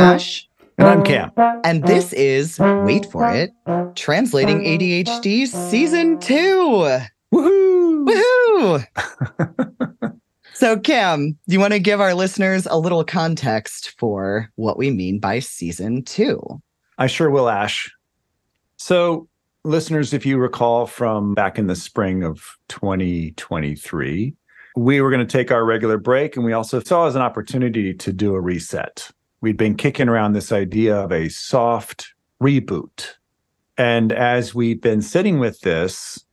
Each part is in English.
Ash. And I'm Cam. And this is, wait for it, Translating ADHD Season 2. Woohoo! Woohoo! so, Cam, do you want to give our listeners a little context for what we mean by Season 2? I sure will, Ash. So, listeners, if you recall from back in the spring of 2023, we were going to take our regular break and we also saw as an opportunity to do a reset. We'd been kicking around this idea of a soft reboot. And as we've been sitting with this,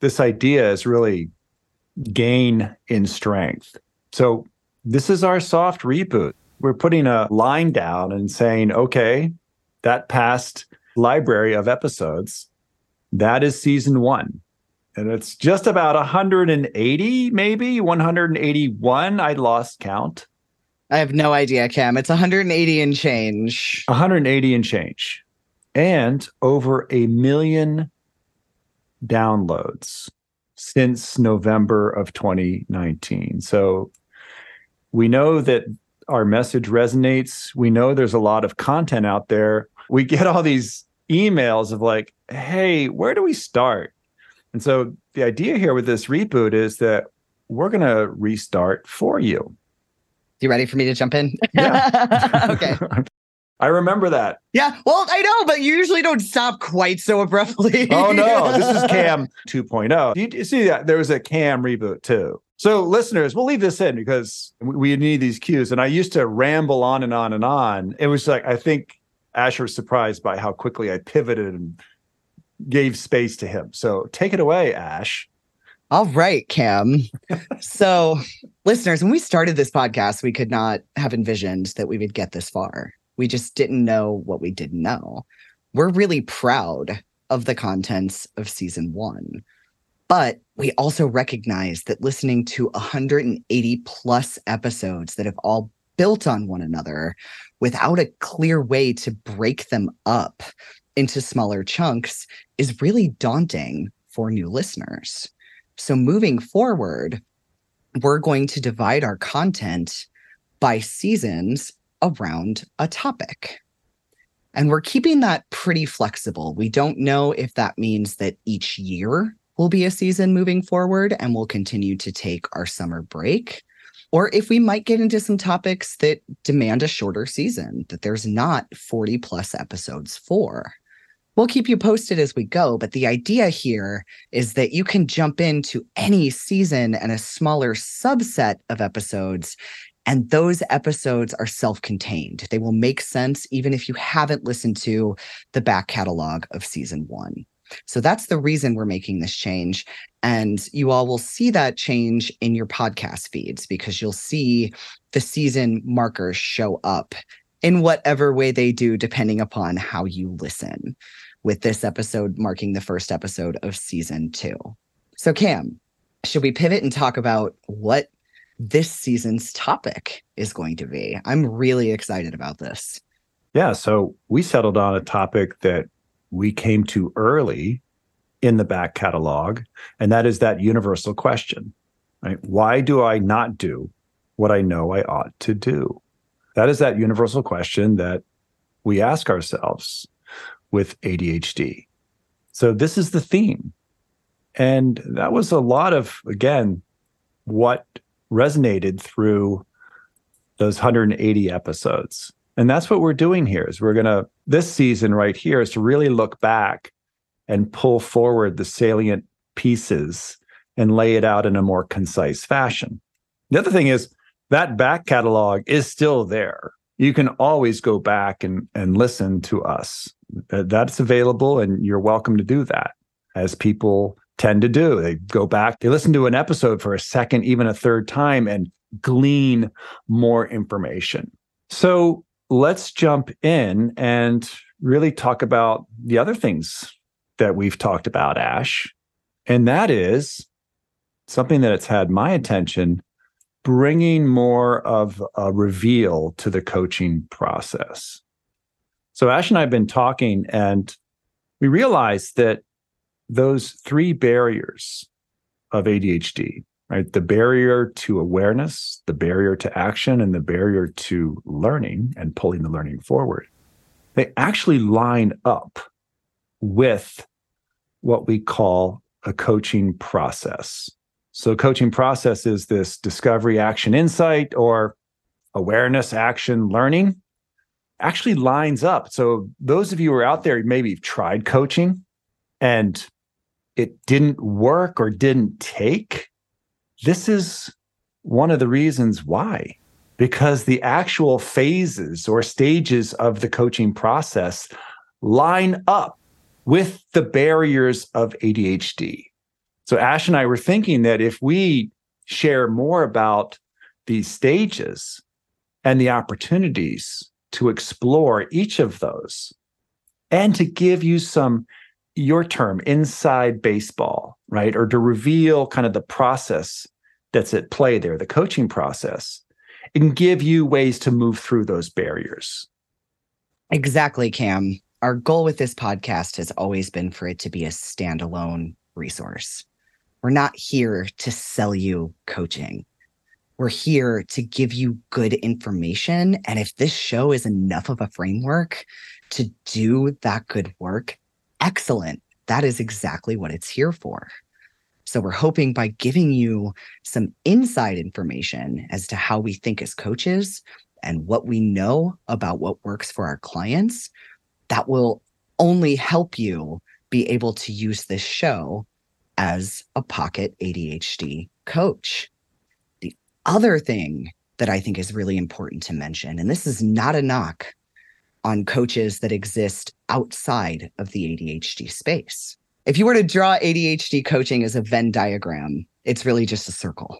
this idea has really gained in strength. So, this is our soft reboot. We're putting a line down and saying, okay, that past library of episodes, that is season one and it's just about 180 maybe 181 i lost count I have no idea, Cam. It's 180 and change. 180 and change and over a million downloads since november of 2019 so we know that our message resonates we know there's a lot of content out there we get all these emails of like hey where do we start and so the idea here with this reboot is that we're going to restart for you. You ready for me to jump in? Yeah. okay. I remember that. Yeah. Well, I know, but you usually don't stop quite so abruptly. oh, no. This is Cam 2.0. You, see that there was a Cam reboot too. So, listeners, we'll leave this in because we need these cues. And I used to ramble on and on and on. It was like, I think Asher was surprised by how quickly I pivoted and gave space to him. So take it away, Ash. All right, Cam. so, listeners, when we started this podcast, we could not have envisioned that we would get this far. We just didn't know what we didn't know. We're really proud of the contents of season one. But we also recognize that listening to 180 plus episodes that have all built on one another without a clear way to break them up into smaller chunks is really daunting for new listeners. So, moving forward, we're going to divide our content by seasons around a topic. And we're keeping that pretty flexible. We don't know if that means that each year will be a season moving forward and we'll continue to take our summer break, or if we might get into some topics that demand a shorter season that there's not 40 plus episodes for. We'll keep you posted as we go, but the idea here is that you can jump into any season and a smaller subset of episodes, and those episodes are self contained. They will make sense even if you haven't listened to the back catalog of season one. So that's the reason we're making this change. And you all will see that change in your podcast feeds because you'll see the season markers show up in whatever way they do, depending upon how you listen, with this episode marking the first episode of season two. So, Cam, should we pivot and talk about what this season's topic is going to be? I'm really excited about this. Yeah. So, we settled on a topic that we came to early in the back catalog, and that is that universal question, right? Why do I not do what I know I ought to do? That is that universal question that we ask ourselves with ADHD. So this is the theme. And that was a lot of, again, what resonated through those 180 episodes. And that's what we're doing here is we're going to this season right here is to really look back and pull forward the salient pieces and lay it out in a more concise fashion. The other thing is that back catalog is still there. You can always go back and, and listen to us. That's available, and you're welcome to do that, as people tend to do. They go back, they listen to an episode for a second, even a third time, and glean more information. So let's jump in and really talk about the other things that we've talked about, Ash. And that is something that has had my attention bringing more of a reveal to the coaching process. So, Ash and I have been talking, and we realized that those three barriers of ADHD, right? The barrier to awareness, the barrier to action, and the barrier to learning and pulling the learning forward, they actually line up with what we call a coaching process. So, coaching process is this discovery, action, insight, or awareness, action, learning actually lines up. So, those of you who are out there, maybe tried coaching and it didn't work or didn't take. This is one of the reasons why, because the actual phases or stages of the coaching process line up with the barriers of ADHD. So, Ash and I were thinking that if we share more about these stages and the opportunities to explore each of those and to give you some your term inside baseball right? Or to reveal kind of the process that's at play there the coaching process and give you ways to move through those barriers. Exactly cam. Our goal with this podcast has always been for it to be a standalone resource we're not here to sell you coaching we're here to give you good information. And if this show is enough of a framework to do that good work, excellent. That is exactly what it's here for. So we're hoping by giving you some inside information as to how we think as coaches and what we know about what works for our clients, that will only help you be able to use this show as a pocket ADHD coach The other thing that I think is really important to mention, and this is not a knock on coaches that exist outside of the ADHD space. If you were to draw ADHD coaching as a Venn diagram, it's really just a circle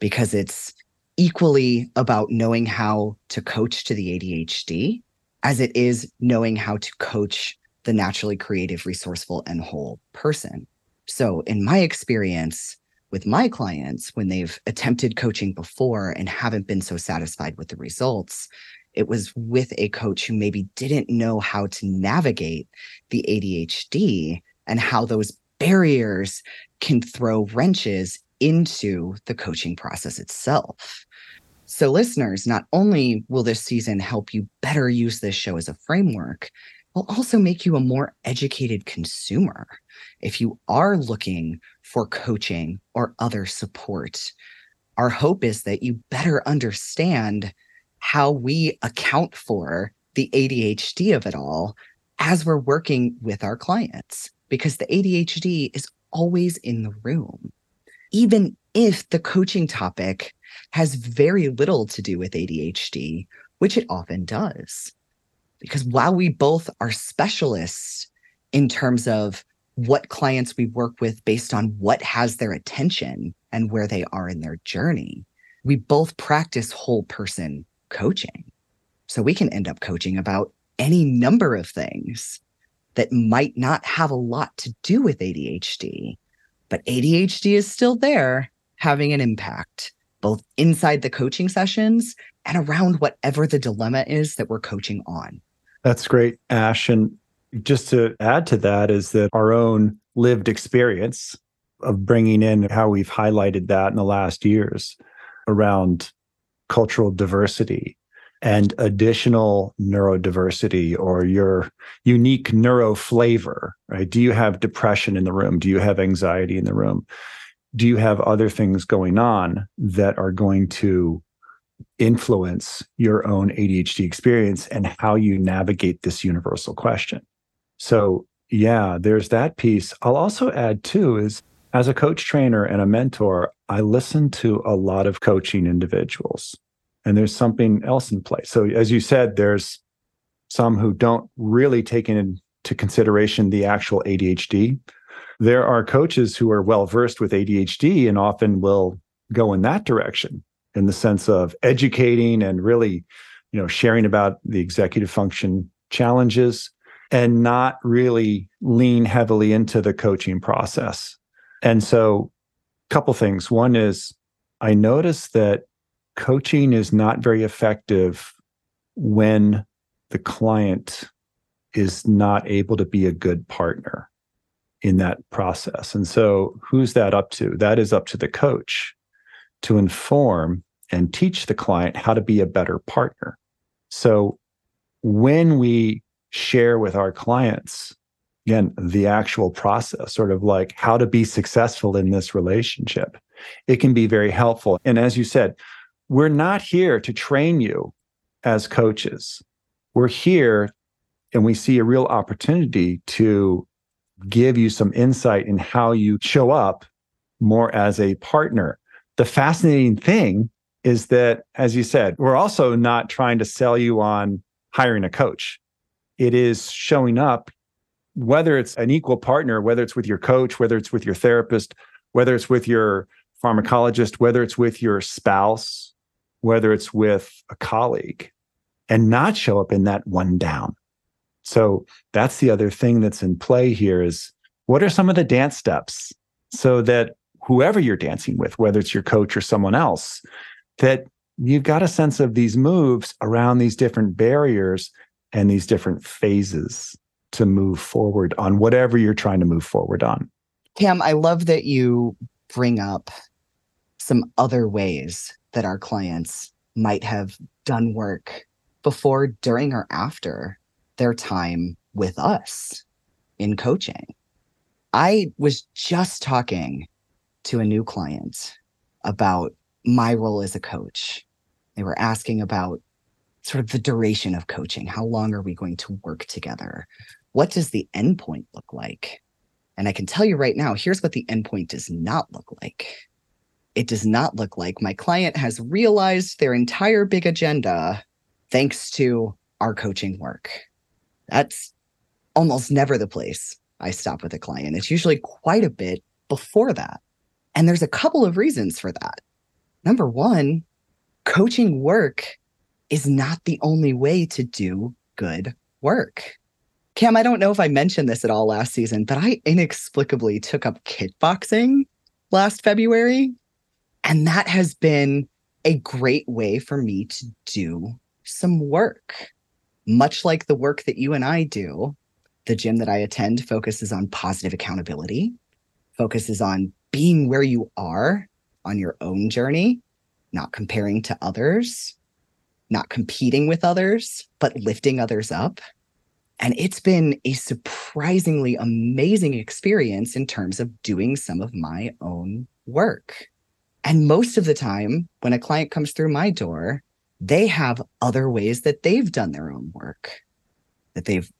because it's equally about knowing how to coach to the ADHD as it is knowing how to coach the naturally creative, resourceful, and whole person. So, in my experience, with my clients when they've attempted coaching before and haven't been so satisfied with the results it was with a coach who maybe didn't know how to navigate the ADHD and how those barriers can throw wrenches into the coaching process itself. So, listeners, not only will this season help you better use this show as a framework, will also make you a more educated consumer. If you are looking for coaching or other support. Our hope is that you better understand how we account for the ADHD of it all as we're working with our clients, because the ADHD is always in the room. Even if the coaching topic has very little to do with ADHD, which it often does. Because while we both are specialists in terms of what clients we work with based on what has their attention and where they are in their journey. We both practice whole person coaching. So we can end up coaching about any number of things that might not have a lot to do with ADHD, but ADHD is still there having an impact, both inside the coaching sessions and around whatever the dilemma is that we're coaching on. That's great, Ash. And just to add to that is that our own lived experience of bringing in how we've highlighted that in the last years around cultural diversity and additional neurodiversity or your unique neuro flavor, right? Do you have depression in the room? Do you have anxiety in the room? Do you have other things going on that are going to influence your own ADHD experience and how you navigate this universal question? So, yeah, there's that piece. I'll also add, too, is as a coach trainer and a mentor, I listen to a lot of coaching individuals, and there's something else in play. So, as you said, there's some who don't really take into consideration the actual ADHD. There are coaches who are well versed with ADHD and often will go in that direction in the sense of educating and really, you know, sharing about the executive function challenges and not really lean heavily into the coaching process. And so, a couple things. One is I noticed that coaching is not very effective when the client is not able to be a good partner in that process. And so, who's that up to? That is up to the coach to inform and teach the client how to be a better partner. So, when we share with our clients, again, the actual process, sort of like how to be successful in this relationship, it can be very helpful. And as you said, we're not here to train you as coaches. We're here and we see a real opportunity to give you some insight in how you show up more as a partner. The fascinating thing is that, as you said, we're also not trying to sell you on hiring a coach. It is showing up, whether it's an equal partner, whether it's with your coach, whether it's with your therapist, whether it's with your pharmacologist, whether it's with your spouse, whether it's with a colleague, and not show up in that one down. So that's the other thing that's in play here is what are some of the dance steps so that whoever you're dancing with, whether it's your coach or someone else, that you've got a sense of these moves around these different barriers and these different phases to move forward on whatever you're trying to move forward on. Cam, I love that you bring up some other ways that our clients might have done work before, during, or after their time with us in coaching. I was just talking to a new client about my role as a coach. They were asking about sort of the duration of coaching. How long are we going to work together? What does the endpoint look like? And I can tell you right now, here's what the endpoint does not look like. It does not look like my client has realized their entire big agenda thanks to our coaching work. That's almost never the place I stop with a client. It's usually quite a bit before that. And there's a couple of reasons for that. Number one, coaching work is not the only way to do good work. Cam, I don't know if I mentioned this at all last season, but I inexplicably took up kickboxing last February. And that has been a great way for me to do some work much like the work that you and I do, the gym that I attend focuses on positive accountability, focuses on being where you are on your own journey, not comparing to others, not competing with others, but lifting others up. And it's been a surprisingly amazing experience in terms of doing some of my own work. And most of the time, when a client comes through my door, they have other ways that they've done their own work, that they've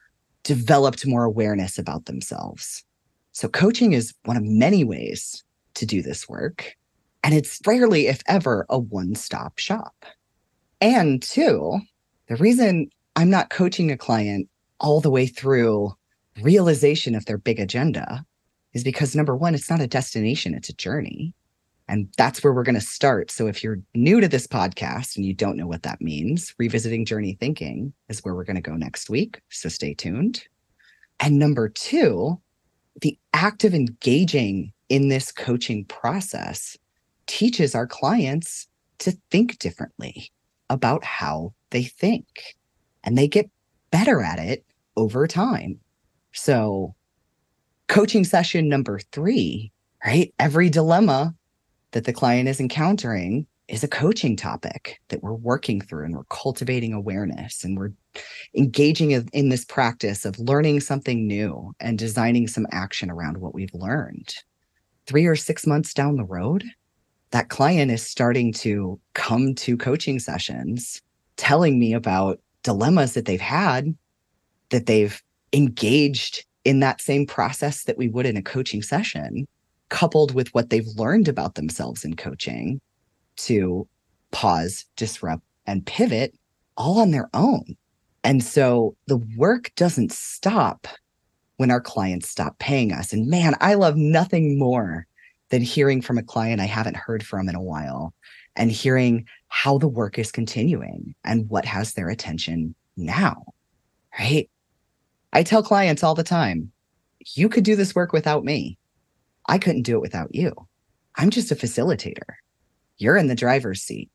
developed more awareness about themselves. So, coaching is one of many ways to do this work. And it's rarely, if ever, a one stop shop. And two, the reason I'm not coaching a client all the way through realization of their big agenda is because number one, it's not a destination, it's a journey. And that's where we're going to start. So if you're new to this podcast and you don't know what that means, revisiting journey thinking is where we're going to go next week. So stay tuned. And number two, the act of engaging in this coaching process teaches our clients to think differently about how they think. And they get better at it over time. So, coaching session number three, right? Every dilemma that the client is encountering is a coaching topic that we're working through and we're cultivating awareness and we're engaging in this practice of learning something new and designing some action around what we've learned. Three or six months down the road, that client is starting to come to coaching sessions telling me about dilemmas that they've had, that they've engaged in that same process that we would in a coaching session coupled with what they've learned about themselves in coaching to pause, disrupt, and pivot all on their own. And so the work doesn't stop when our clients stop paying us. And man, I love nothing more than hearing from a client I haven't heard from in a while and hearing how the work is continuing and what has their attention now. Right. I tell clients all the time, you could do this work without me. I couldn't do it without you. I'm just a facilitator. You're in the driver's seat.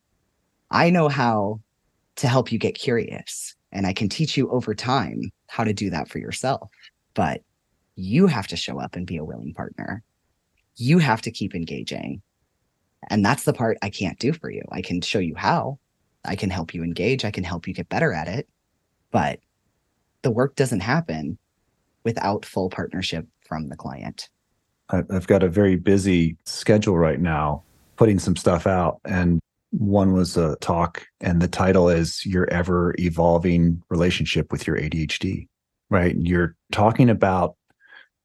I know how to help you get curious, and I can teach you over time how to do that for yourself. But You have to show up and be a willing partner. You have to keep engaging. And that's the part I can't do for you. I can show you how. I can help you engage. I can help you get better at it. But the work doesn't happen without full partnership from the client. I've got a very busy schedule right now, putting some stuff out. And one was a talk, and the title is Your Ever Evolving Relationship with Your ADHD, right? You're talking about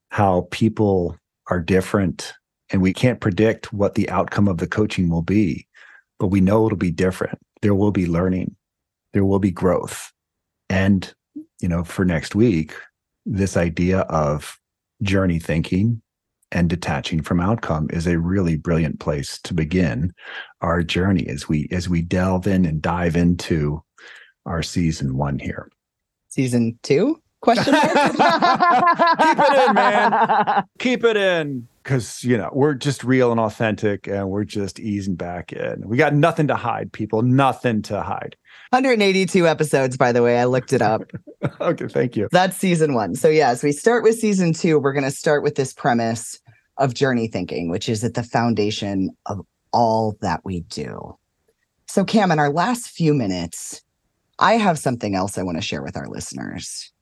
how people are different, and we can't predict what the outcome of the coaching will be, but we know it'll be different. There will be learning, there will be growth. And, you know, for next week, this idea of journey thinking and detaching from outcome is a really brilliant place to begin our journey as we as we delve in and dive into our season one here. Season two? Question mark? Keep it in, man. Keep it in. Cause you know, we're just real and authentic and we're just easing back in. We got nothing to hide, people. Nothing to hide. 182 episodes, by the way. I looked it up. okay, thank you. That's season one. So, yes, we start with season two. We're going to start with this premise of journey thinking, which is at the foundation of all that we do. So, Cam, in our last few minutes, I have something else I want to share with our listeners.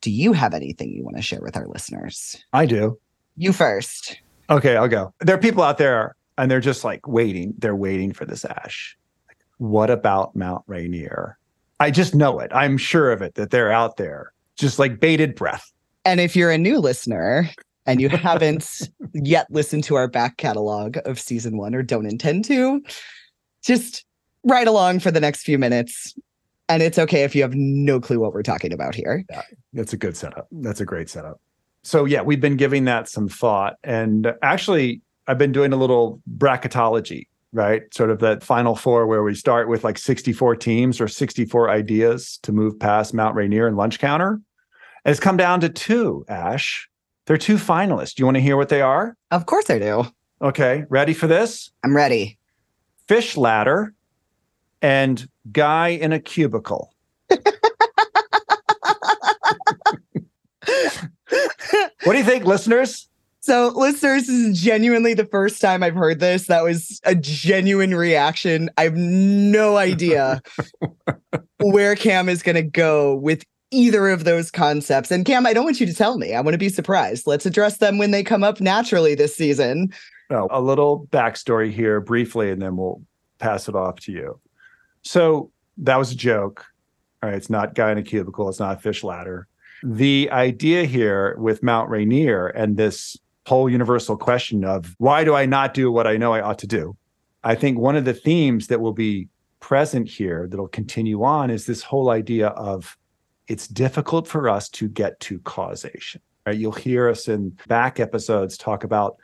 Do you have anything you want to share with our listeners? I do. You first. Okay, I'll go. There are people out there and they're just like waiting. They're waiting for this ash. What about Mount Rainier? I just know it. I'm sure of it that they're out there, just like bated breath. And if you're a new listener, and you haven't yet listened to our back catalog of season one or don't intend to, just ride along for the next few minutes. And it's okay if you have no clue what we're talking about here. Yeah, that's a good setup. That's a great setup. So, yeah, we've been giving that some thought. And uh, actually, I've been doing a little bracketology, right? Sort of that final four where we start with like 64 teams or 64 ideas to move past Mount Rainier and Lunch Counter. And it's come down to two, Ash. There are two finalists. Do you want to hear what they are? Of course I do. Okay. Ready for this? I'm ready. Fish ladder and guy in a cubicle. what do you think, listeners? So, listeners, this is genuinely the first time I've heard this. That was a genuine reaction. I have no idea where Cam is going to go with either of those concepts. And Cam, I don't want you to tell me. I want to be surprised. Let's address them when they come up naturally this season. Oh, a little backstory here briefly, and then we'll pass it off to you. So that was a joke. All right, it's not guy in a cubicle, it's not fish ladder. The idea here with Mount Rainier and this whole universal question of why do I not do what I know I ought to do? I think one of the themes that will be present here that'll continue on is this whole idea of it's difficult for us to get to causation. Right? You'll hear us in back episodes talk about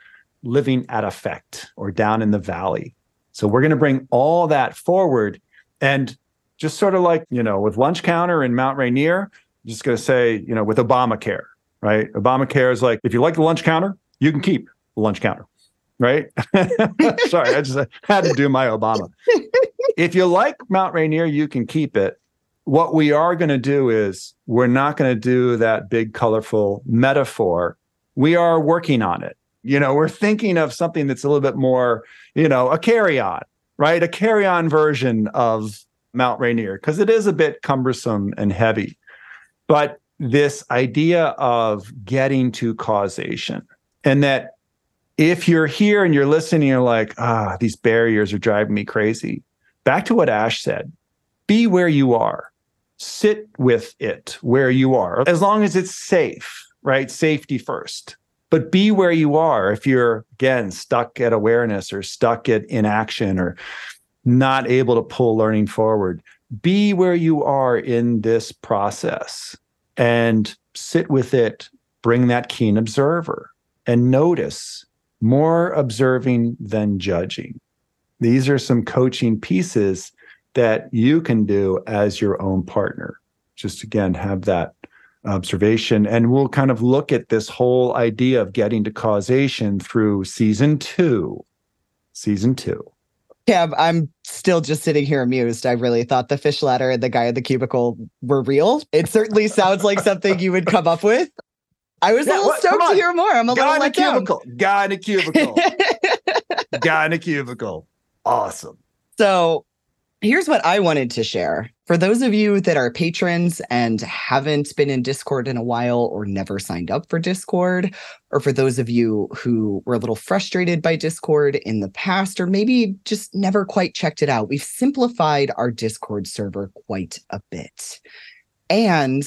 living at effect or down in the valley. So we're going to bring all that forward and just sort of like, you know, with lunch counter in Mount Rainier, I'm just going to say, you know, with Obamacare, right? Obamacare is like, if you like the lunch counter, you can keep the lunch counter, right? Sorry, I just had to do my Obama. if you like Mount Rainier, you can keep it what we are going to do is we're not going to do that big, colorful metaphor. We are working on it. You know, we're thinking of something that's a little bit more, you know, a carry on, right? A carry on version of Mount Rainier, because it is a bit cumbersome and heavy. But this idea of getting to causation and that if you're here and you're listening, you're like, ah, these barriers are driving me crazy. Back to what Ash said be where you are sit with it where you are, as long as it's safe, right? Safety first. But be where you are if you're, again, stuck at awareness or stuck at inaction or not able to pull learning forward. Be where you are in this process and sit with it. Bring that keen observer and notice more observing than judging. These are some coaching pieces that you can do as your own partner. Just again, have that observation. And we'll kind of look at this whole idea of getting to causation through season two. Season two. Yeah, I'm still just sitting here amused. I really thought the fish ladder and the guy in the cubicle were real. It certainly sounds like something you would come up with. I was a little what? Stoked to hear more. I'm a Guy little in a let down. cubicle. Guy in a cubicle. Guy in a cubicle. Awesome. So here's what I wanted to share. For those of you that are patrons and haven't been in Discord in a while or never signed up for Discord, or for those of you who were a little frustrated by Discord in the past, or maybe just never quite checked it out, we've simplified our Discord server quite a bit. And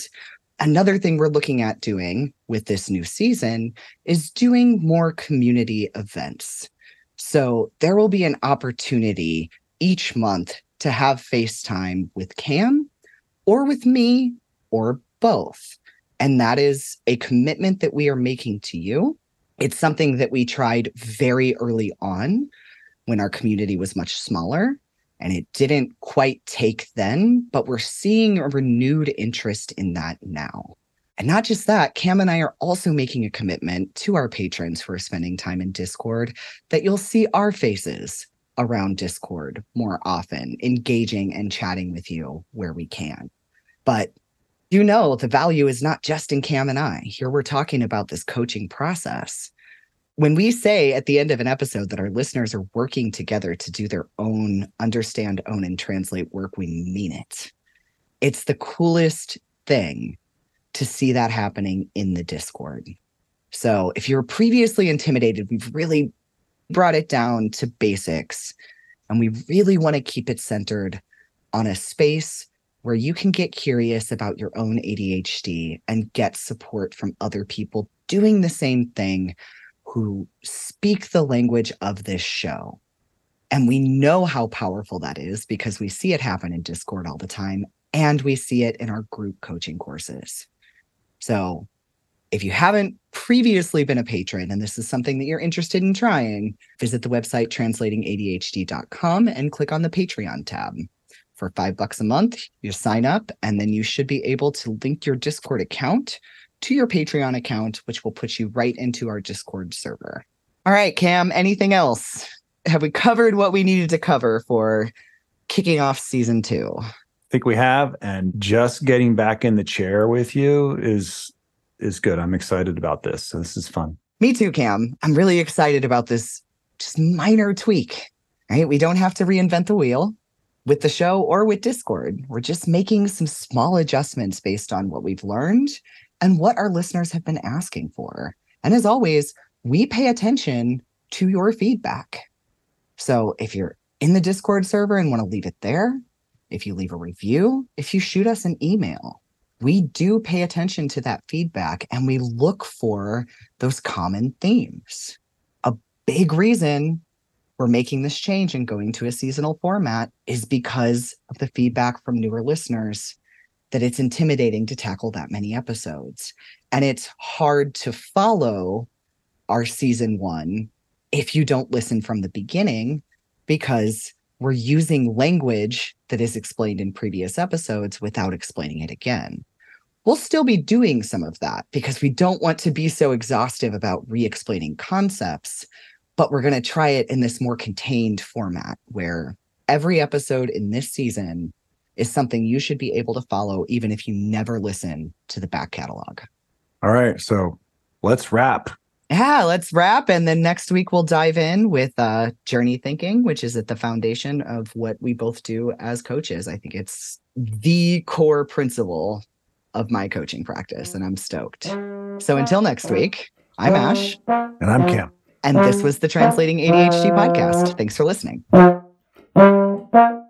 another thing we're looking at doing with this new season is doing more community events. So there will be an opportunity each month to have FaceTime with Cam or with me or both. And that is a commitment that we are making to you. It's something that we tried very early on when our community was much smaller and it didn't quite take then, but we're seeing a renewed interest in that now. And not just that, Cam and I are also making a commitment to our patrons who are spending time in Discord that you'll see our faces around Discord more often, engaging and chatting with you where we can. But you know, the value is not just in Cam and I. Here we're talking about this coaching process. When we say at the end of an episode that our listeners are working together to do their own understand, own, and translate work, we mean it. It's the coolest thing to see that happening in the Discord. So if you're previously intimidated, we've really brought it down to basics. And we really want to keep it centered on a space where you can get curious about your own ADHD and get support from other people doing the same thing who speak the language of this show. And we know how powerful that is because we see it happen in Discord all the time and we see it in our group coaching courses. So if you haven't previously been a patron and this is something that you're interested in trying, visit the website translatingadhd.com and click on the Patreon tab. For five bucks a month, you sign up, and then you should be able to link your Discord account to your Patreon account, which will put you right into our Discord server. All right, Cam, anything else? Have we covered what we needed to cover for kicking off season two? I think we have. And just getting back in the chair with you is is good. I'm excited about this. So this is fun. Me too, Cam. I'm really excited about this just minor tweak. Right? We don't have to reinvent the wheel with the show or with Discord. We're just making some small adjustments based on what we've learned and what our listeners have been asking for. And as always, we pay attention to your feedback. So if you're in the Discord server and want to leave it there, if you leave a review, if you shoot us an email, we do pay attention to that feedback and we look for those common themes. A big reason we're making this change and going to a seasonal format is because of the feedback from newer listeners that it's intimidating to tackle that many episodes. And it's hard to follow our season one if you don't listen from the beginning because we're using language that is explained in previous episodes without explaining it again we'll still be doing some of that because we don't want to be so exhaustive about re explaining concepts, but we're going to try it in this more contained format where every episode in this season is something you should be able to follow, even if you never listen to the back catalog. All right. So let's wrap. Yeah, let's wrap. And then next week we'll dive in with uh, journey thinking, which is at the foundation of what we both do as coaches. I think it's the core principle of my coaching practice, and I'm stoked. So until next week, I'm Ash. And I'm Cam. And this was the Translating ADHD podcast. Thanks for listening. Thank you.